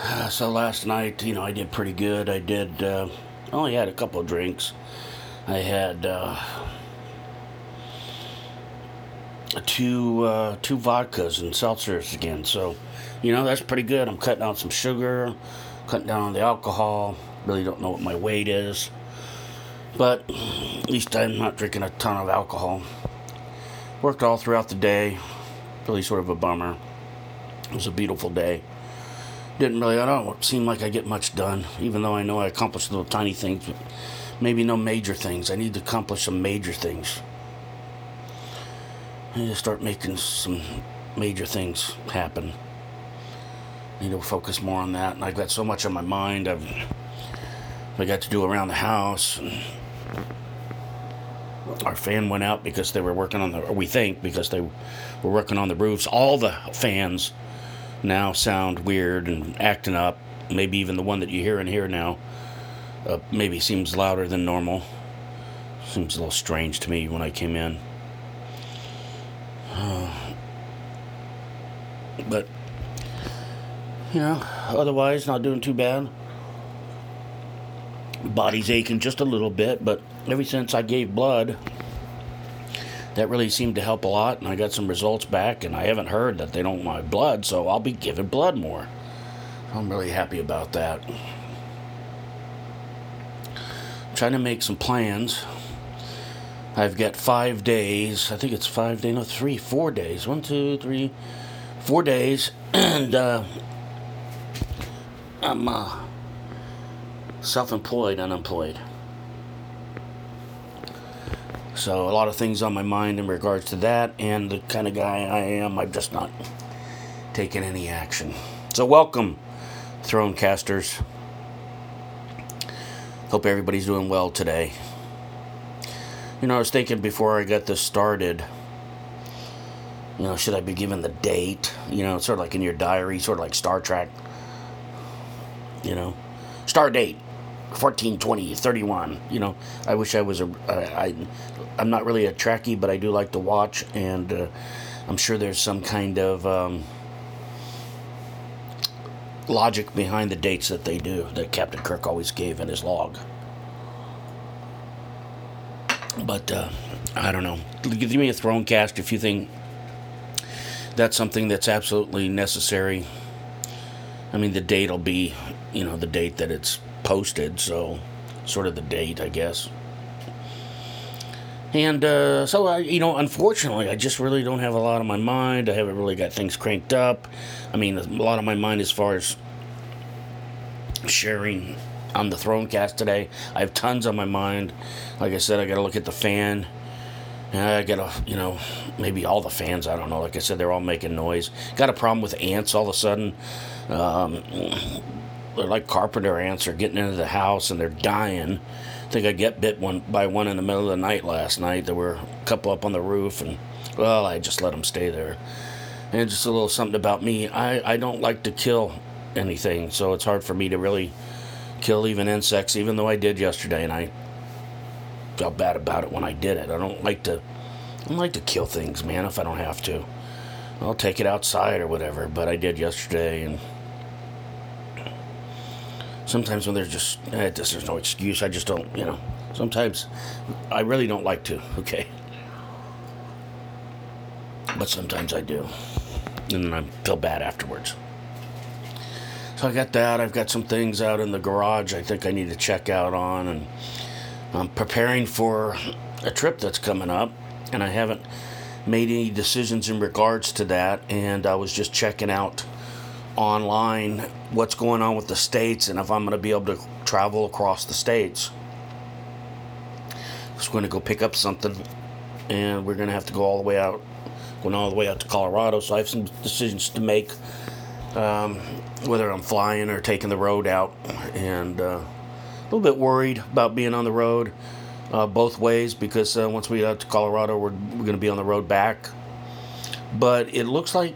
So last night, you know, I did pretty good. I did, uh, only had a couple drinks. I had uh, two uh, two vodkas and seltzers again. So, you know, that's pretty good. I'm cutting out some sugar, cutting down on the alcohol. Really don't know what my weight is, but at least I'm not drinking a ton of alcohol. Worked all throughout the day. Really sort of a bummer. It was a beautiful day. Didn't really, I don't seem like I get much done, even though I know I accomplished little tiny things, but maybe no major things. I need to accomplish some major things. I need to start making some major things happen. I need to focus more on that. And I've got so much on my mind. I've I got to do around the house. Our fan went out because they were working on the. we think because they were working on the roofs. All the fans now sound weird and acting up. Maybe even the one that you hear in here now, uh, maybe seems louder than normal. Seems a little strange to me when I came in. but you know, otherwise not doing too bad. Body's aching just a little bit, but ever since I gave blood, that really seemed to help a lot, and I got some results back, and I haven't heard that they don't want blood, so I'll be giving blood more. I'm really happy about that. I'm trying to make some plans. I've got five days. I think it's five days, no, three, four days. One, two, three, four days, and uh, I'm uh, self-employed, unemployed. So a lot of things on my mind in regards to that, and the kind of guy I am, I'm just not taking any action. So welcome, Thronecasters. Hope everybody's doing well today. You know, I was thinking before I got this started, you know, should I be given the date? You know, sort of like in your diary, sort of like Star Trek. You know, star date 14, 20, 31. You know, I wish I was a. I, I'm not really a Trekkie, but I do like to watch, and uh, I'm sure there's some kind of um, logic behind the dates that they do that Captain Kirk always gave in his log. But uh, I don't know. Give me a throne cast if you think that's something that's absolutely necessary. I mean, the date will be, you know, the date that it's posted, so sort of the date, I guess. And uh, so, I, you know, unfortunately, I just really don't have a lot on my mind. I haven't really got things cranked up. I mean, a lot on my mind as far as sharing on the Thronecast today. I have tons on my mind. Like I said, I got to look at the fan. I got to, you know, maybe all the fans. I don't know. Like I said, they're all making noise. Got a problem with ants all of a sudden. Um, they're like carpenter ants are getting into the house and they're dying. I think I get bit one by one in the middle of the night last night. There were a couple up on the roof, and well, I just let them stay there. And just a little something about me. I, I don't like to kill anything, so it's hard for me to really kill even insects, even though I did yesterday, and I felt bad about it when I did it. I don't like to I don't like to kill things, man, if I don't have to. I'll take it outside or whatever, but I did yesterday and sometimes when there's just, eh, just there's no excuse, I just don't, you know. Sometimes I really don't like to, okay? But sometimes I do. And then I feel bad afterwards. So I got that. I've got some things out in the garage I think I need to check out on. And I'm preparing for a trip that's coming up. And I haven't made any decisions in regards to that. And I was just checking out online what's going on with the states and if I'm going to be able to travel across the states. Was going to go pick up something and we're going to have to go all the way out, going all the way out to Colorado. So I have some decisions to make um, whether I'm flying or taking the road out. And uh, a little bit worried about being on the road uh, both ways because uh, once we get out to Colorado, we're, we're going to be on the road back. But it looks like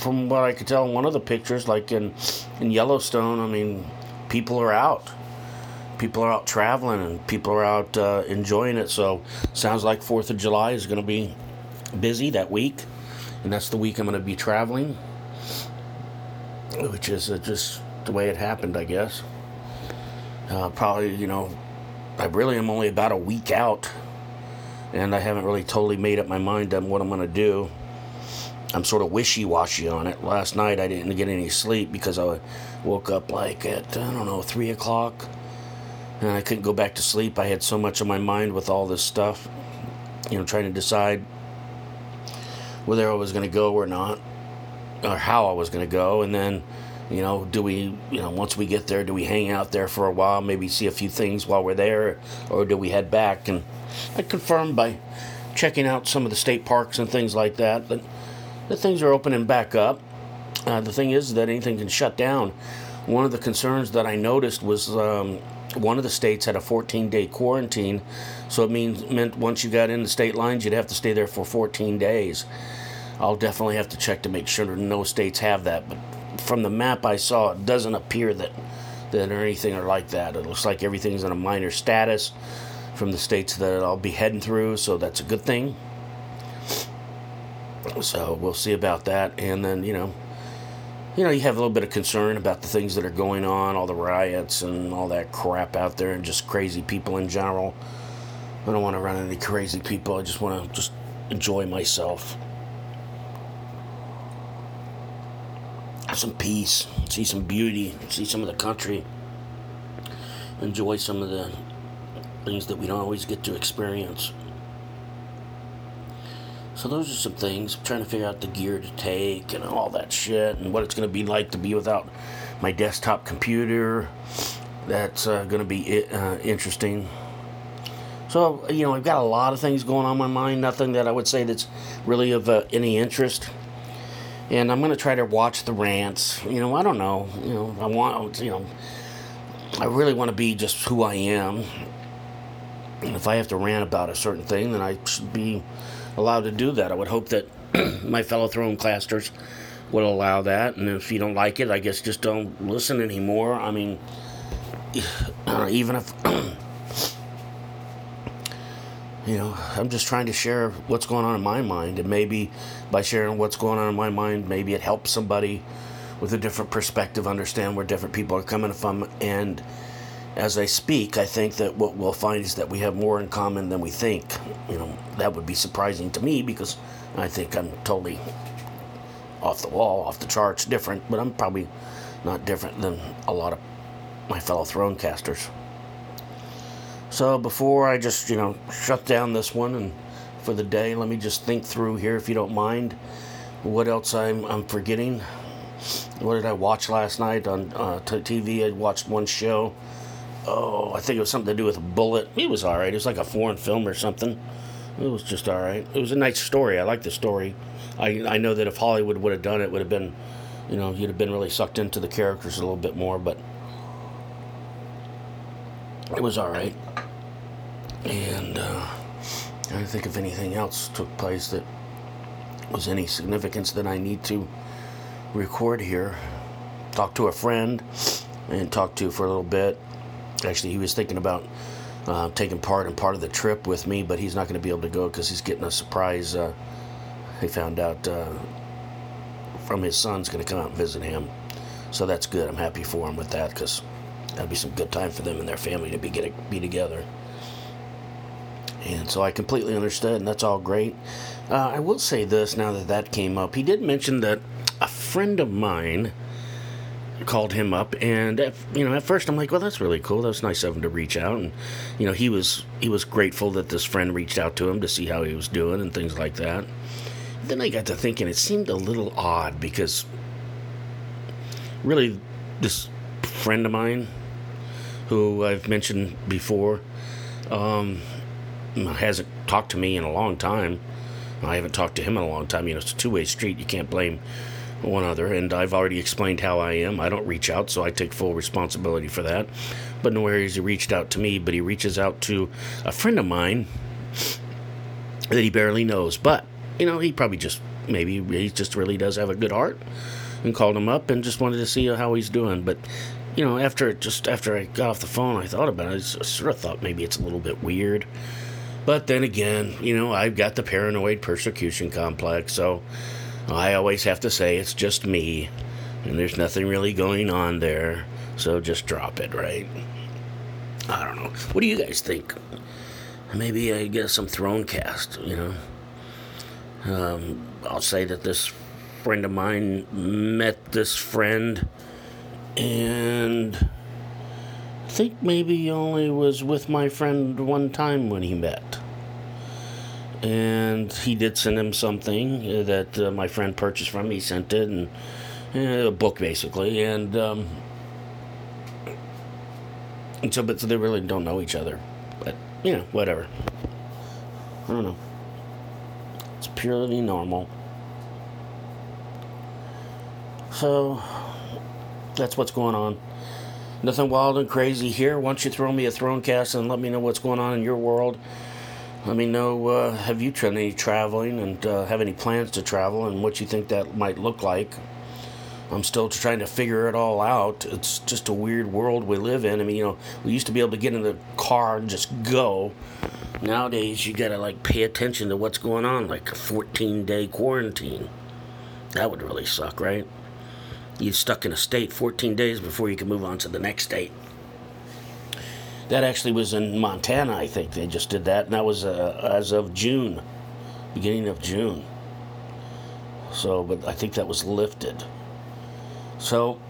from what I could tell in one of the pictures, like in in Yellowstone, I mean, people are out. People are out traveling and people are out uh, enjoying it. So, sounds like Fourth of July is going to be busy that week, and that's the week I'm going to be traveling, which is uh, just the way it happened, I guess. Uh, probably, you know, I really am only about a week out, and I haven't really totally made up my mind on what I'm going to do. I'm sort of wishy washy on it. Last night I didn't get any sleep because I woke up like at, I don't know, 3 o'clock, and I couldn't go back to sleep. I had so much on my mind with all this stuff, you know, trying to decide whether I was going to go or not, or how I was going to go, and then you know, do we, you know, once we get there, do we hang out there for a while, maybe see a few things while we're there, or do we head back? And I confirmed by checking out some of the state parks and things like that that things are opening back up. Uh, the thing is that anything can shut down. One of the concerns that I noticed was um, one of the states had a 14-day quarantine, so it means meant once you got in the state lines, you'd have to stay there for 14 days. I'll definitely have to check to make sure no states have that, but from the map I saw, it doesn't appear that that or anything are like that. It looks like everything's in a minor status from the states that I'll be heading through, so that's a good thing. So we'll see about that, and then you know, you know, you have a little bit of concern about the things that are going on, all the riots and all that crap out there, and just crazy people in general. I don't want to run into crazy people. I just want to just enjoy myself. Have some peace, see some beauty, see some of the country, enjoy some of the things that we don't always get to experience. So those are some things. I'm trying to figure out the gear to take and all that shit, and what it's going to be like to be without my desktop computer. That's uh, going to be uh, interesting. So you know, I've got a lot of things going on in my mind. Nothing that I would say that's really of uh, any interest and I'm gonna try to watch the rants. You know, I don't know. You know, I want. You know, I really want to be just who I am. And if I have to rant about a certain thing, then I should be allowed to do that. I would hope that my fellow throne casters would allow that. And if you don't like it, I guess just don't listen anymore. I mean, even if you know, I'm just trying to share what's going on in my mind, and maybe by sharing what's going on in my mind, maybe it helps somebody with a different perspective understand where different people are coming from. And as I speak, I think that what we'll find is that we have more in common than we think. You know, that would be surprising to me because I think I'm totally off the wall, off the charts, different, but I'm probably not different than a lot of my fellow throne casters. So before I just, you know, shut down this one and for the day, let me just think through here, if you don't mind, what else I'm, I'm forgetting. What did I watch last night on uh, TV? I watched one show. Oh, I think it was something to do with a bullet. It was all right. It was like a foreign film or something. It was just all right. It was a nice story. I like the story. I I know that if Hollywood would have done it, would have been, you know, you'd have been really sucked into the characters a little bit more. But it was all right. And uh, I don't think if anything else took place that was any significance that I need to record here. Talk to a friend and talk to for a little bit. Actually, he was thinking about uh, taking part in part of the trip with me, but he's not going to be able to go because he's getting a surprise. Uh, he found out uh, from his son's going to come out and visit him. So that's good. I'm happy for him with that because that'll be some good time for them and their family to be get be together. And so I completely understood, and that's all great. Uh, I will say this now that that came up. He did mention that a friend of mine called him up, and at, you know, at first I'm like, well, that's really cool. That's nice of him to reach out, and you know, he was he was grateful that this friend reached out to him to see how he was doing and things like that. Then I got to thinking, it seemed a little odd because really, this friend of mine, who I've mentioned before, um, hasn't talked to me in a long time. I haven't talked to him in a long time. You know, it's a two way street. You can't blame one other. And I've already explained how I am. I don't reach out, so I take full responsibility for that. But nowhere has he reached out to me, but he reaches out to a friend of mine that he barely knows. But, you know, he probably just, maybe he just really does have a good heart and called him up and just wanted to see how he's doing. But you know, after just after I got off the phone, I thought about it. I sort of thought maybe it's a little bit weird but then again, you know, I've got the paranoid persecution complex, so I always have to say it's just me. and there's nothing really going on there, so just drop it, right? I don't know. What do you guys think? Maybe I get some throne cast, you know? Um, I'll say that this friend of mine met this friend and I think maybe he only was with my friend one time when he met. And he did send him something that uh, my friend purchased from me. He sent it, and uh, a book basically. And, um, and so, but so they really don't know each other. But, you know, whatever. I don't know. It's purely normal. So, that's what's going on. Nothing wild and crazy here. Don't you throw me a throne cast and let me know what's going on in your world? Let me know uh, have you done any traveling and uh, have any plans to travel and what you think that might look like. I'm still trying to figure it all out. It's just a weird world we live in. I mean, you know, we used to be able to get in the car and just go. Nowadays, you gotta like pay attention to what's going on, like a 14 day quarantine. That would really suck, right? You're stuck in a state 14 days before you can move on to the next state. That actually was in Montana, I think they just did that, and that was uh, as of June, beginning of June. So, but I think that was lifted. So,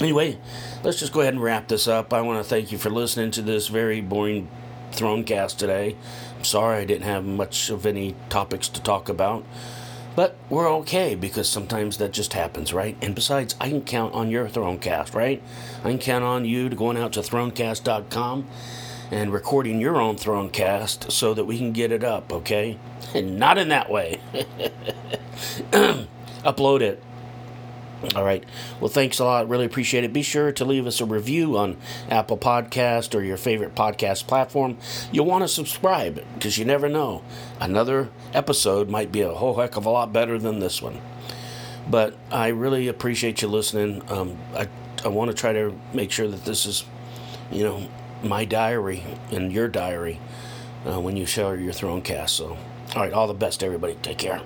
anyway, let's just go ahead and wrap this up. I want to thank you for listening to this very boring Thronecast today. I'm sorry I didn't have much of any topics to talk about. But we're okay because sometimes that just happens, right? And besides, I can count on your Thronecast, right? I can count on you to going out to thronecast.com and recording your own Thronecast so that we can get it up, okay? And not in that way. Upload it all right. Well, thanks a lot. Really appreciate it. Be sure to leave us a review on Apple Podcast or your favorite podcast platform. You'll want to subscribe because you never know. Another episode might be a whole heck of a lot better than this one. But I really appreciate you listening. Um, I, I want to try to make sure that this is, you know, my diary and your diary uh, when you share your throne cast. So, all right, all the best, everybody. Take care.